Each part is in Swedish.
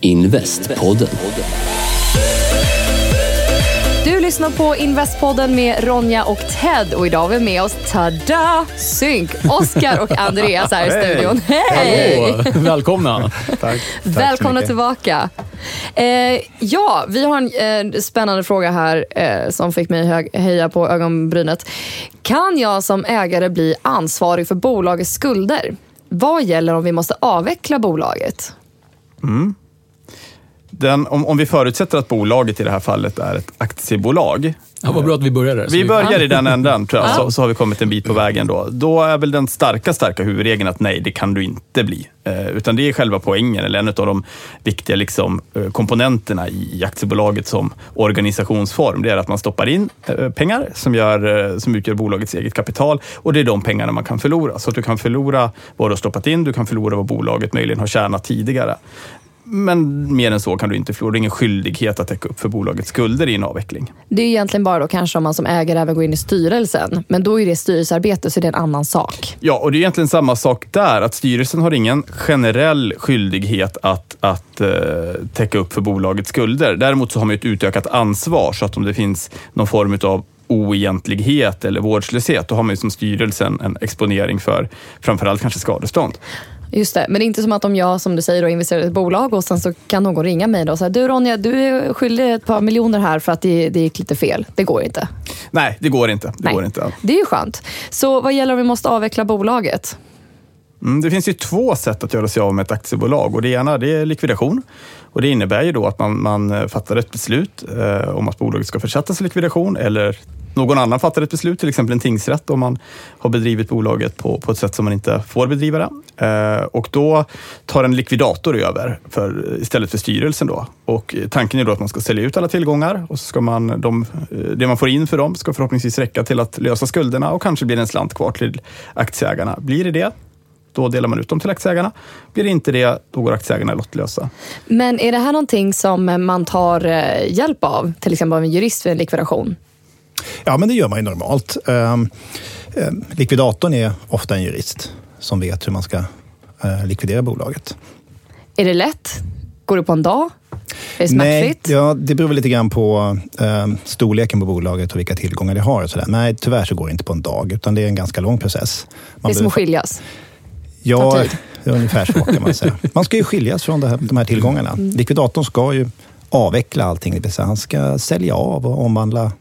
Investpodden. Du lyssnar på Investpodden med Ronja och Ted och idag har vi med oss tada synk Oskar och Andreas här i studion. Hej! Välkomna. Tack. Välkomna tillbaka. Eh, ja, vi har en eh, spännande fråga här eh, som fick mig hög, höja på ögonbrynet. Kan jag som ägare bli ansvarig för bolagets skulder? Vad gäller om vi måste avveckla bolaget? Den, om, om vi förutsätter att bolaget i det här fallet är ett aktiebolag. Ja, vad bra att vi börjar där. Vi börjar i den änden, tror jag, så, så har vi kommit en bit på vägen. Då Då är väl den starka, starka huvudregeln att nej, det kan du inte bli. Eh, utan det är själva poängen, eller en av de viktiga liksom, eh, komponenterna i, i aktiebolaget som organisationsform. Det är att man stoppar in eh, pengar som, gör, eh, som utgör bolagets eget kapital och det är de pengarna man kan förlora. Så att du kan förlora vad du har stoppat in, du kan förlora vad bolaget möjligen har tjänat tidigare. Men mer än så kan du inte förlora. Det är ingen skyldighet att täcka upp för bolagets skulder i en avveckling. Det är egentligen bara då kanske om man som ägare även går in i styrelsen. Men då är det styrelsearbete så det är en annan sak. Ja, och det är egentligen samma sak där. Att styrelsen har ingen generell skyldighet att, att eh, täcka upp för bolagets skulder. Däremot så har man ett utökat ansvar så att om det finns någon form av oegentlighet eller vårdslöshet, då har man ju som styrelsen en exponering för framförallt kanske skadestånd. Just det, men det är inte som att om jag som du säger då, investerar i ett bolag och sen så kan någon ringa mig då och säga du Ronja, du är skyldig ett par miljoner här för att det, det gick lite fel. Det går inte. Nej, det går inte. Det Nej. går inte. Det är ju skönt. Så vad gäller om vi måste avveckla bolaget? Mm, det finns ju två sätt att göra sig av med ett aktiebolag. Och det ena det är likvidation. Och det innebär ju då att man, man eh, fattar ett beslut eh, om att bolaget ska försättas i likvidation eller någon annan fattar ett beslut, till exempel en tingsrätt om man har bedrivit bolaget på, på ett sätt som man inte får bedriva det. Eh, och då tar en likvidator över för, istället för styrelsen. Då. Och tanken är då att man ska sälja ut alla tillgångar och så ska man, de, eh, det man får in för dem ska förhoppningsvis räcka till att lösa skulderna och kanske blir det en slant kvar till aktieägarna. Blir det det, då delar man ut dem till aktieägarna. Blir det inte det, då går aktieägarna lottlösa. Men är det här någonting som man tar eh, hjälp av? Till exempel av en jurist vid en likvidation? Ja, men det gör man ju normalt. Um, um, likvidatorn är ofta en jurist som vet hur man ska uh, likvidera bolaget. Är det lätt? Går det på en dag? Är det Nej, smärtfritt? ja, det beror väl lite grann på um, storleken på bolaget och vilka tillgångar det har. Och sådär. Nej, tyvärr så går det inte på en dag, utan det är en ganska lång process. det är som att skiljas? Ja, tar tid. ungefär så kan man säga. Man ska ju skiljas från här, de här tillgångarna. Mm. Likvidatorn ska ju avveckla allting, det vill säga han ska sälja av och omvandla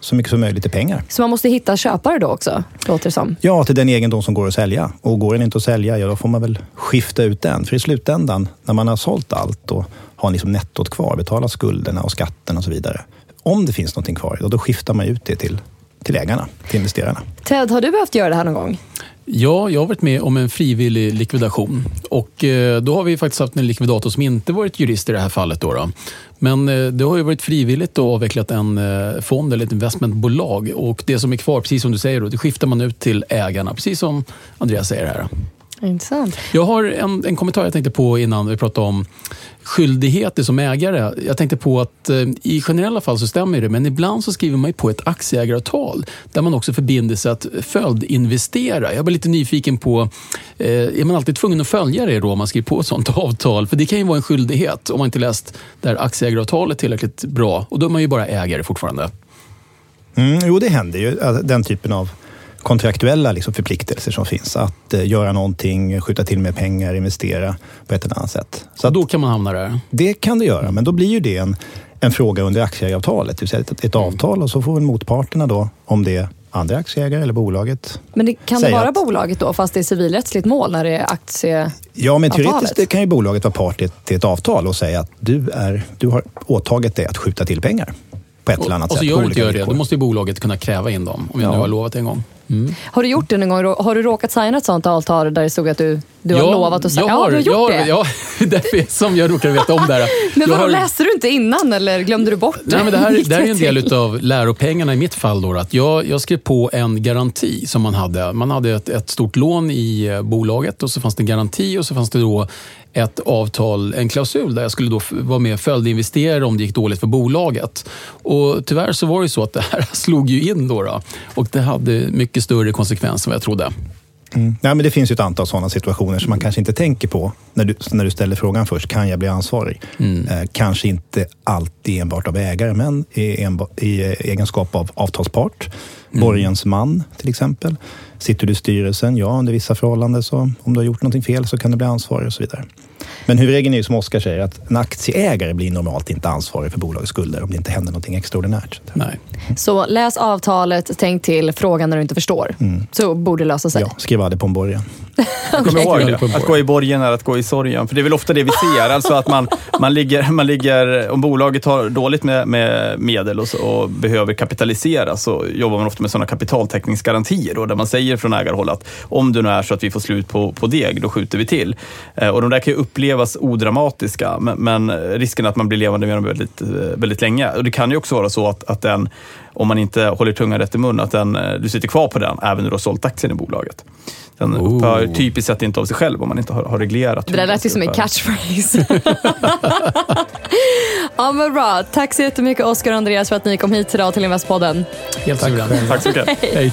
så mycket som möjligt till pengar. Så man måste hitta köpare då också, låter det som? Ja, till den egendom som går att sälja. Och går den inte att sälja, ja då får man väl skifta ut den. För i slutändan, när man har sålt allt och har liksom nettot kvar, betalat skulderna och skatten och så vidare. Om det finns någonting kvar, då, då skiftar man ut det till, till ägarna, till investerarna. Ted, har du behövt göra det här någon gång? Ja, jag har varit med om en frivillig likvidation. Och eh, då har vi faktiskt haft en likvidator som inte varit jurist i det här fallet. Då, då. Men eh, det har ju varit frivilligt och avvecklat en eh, fond eller ett investmentbolag. Och det som är kvar, precis som du säger, då, det skiftar man ut till ägarna. Precis som Andreas säger här. Intressant. Jag har en, en kommentar jag tänkte på innan vi pratade om skyldigheter som ägare. Jag tänkte på att eh, i generella fall så stämmer det, men ibland så skriver man ju på ett aktieägaravtal där man också förbinder sig att följdinvestera. Jag var lite nyfiken på, eh, är man alltid tvungen att följa det då om man skriver på ett sånt avtal? För det kan ju vara en skyldighet om man inte läst det här aktieägaravtalet tillräckligt bra och då är man ju bara ägare fortfarande. Mm, jo, det händer ju, att den typen av kontraktuella liksom förpliktelser som finns. Att eh, göra någonting, skjuta till mer pengar, investera på ett eller annat sätt. Så då kan man hamna där? Det kan det göra, men då blir ju det en, en fråga under aktieägaravtalet. Det vill säga ett, ett avtal och så får motparterna då, om det är andra aktieägare eller bolaget. Men det, kan det vara att- bolaget då, fast det är civilrättsligt mål när det är aktie... Ja, men teoretiskt det kan ju bolaget vara part till ett, avtal och säga att du, är, du har åtagit dig att skjuta till pengar på ett eller annat Och så sätt. gör på du inte gör det, då måste ju bolaget kunna kräva in dem. Om jag nu Ja. har lovat en gång. Mm. Har du gjort det någon gång? Har du råkat signa ett sånt avtal där det stod att du, du har lovat att signa? jag har, ja, du har gjort jag det. Ja, därför är- som jag råkar veta om det här. men vadå, har, läste du inte innan eller glömde du bort Nej, men det, här, det här är en del av läropengarna i mitt fall. Då, att jag, jag skrev på en garanti som man hade. Man hade ett, ett stort lån i eh, bolaget och så fanns det en garanti och så fanns det då ett avtal, en klausul där jag skulle då vara med och följdinvestera om det gick dåligt för bolaget. Och tyvärr så var det så att det här slog ju in då, då och det hade mycket större konsekvenser än vad jag trodde. Mm. Ja, men det finns ett antal sådana situationer som man kanske inte tänker på när du, när du ställer frågan först. Kan jag bli ansvarig? Eh, kanske inte alltid enbart av ägare, men i, enba, i eh, egenskap av avtalspart. Borgensman till exempel. Sitter du i styrelsen? Ja, under vissa förhållanden. Så om du har gjort någonting fel så kan du bli ansvarig och så vidare. Men huvudregeln är ju som Oskar säger att en aktieägare blir normalt inte ansvarig för bolagets skulder om det inte händer någonting extraordinärt. Nej. Så läs avtalet, tänk till, fråga när du inte förstår. Så borde det lösa sig. Ja, skriv aldrig på en borgen. Kom ihåg det. Att gå i borgen är att gå i sorgen. För det är väl ofta det vi ser. Alltså att man, man, ligger, man ligger, om bolaget har dåligt med, med medel och, så, och behöver kapitalisera så jobbar man ofta med sådana kapitaltäckningsgarantier då, där man säger från ägarhåll att om det nu är så att vi får slut på, på deg, då skjuter vi till. Eh, och de där kan ju upplevas odramatiska, men, men risken är att man blir levande med dem väldigt, eh, väldigt länge. Och det kan ju också vara så att, att den, om man inte håller tungan rätt i mun, att den, eh, du sitter kvar på den även när du har sålt aktien i bolaget. Den Oh. upphör typiskt sett inte av sig själv om man inte har, har reglerat. Det där lät ju som en catchphrase. ja, men bra. Tack så jättemycket Oskar och Andreas för att ni kom hit idag till Investpodden. Helt suveränt. Tack så mycket. Hej.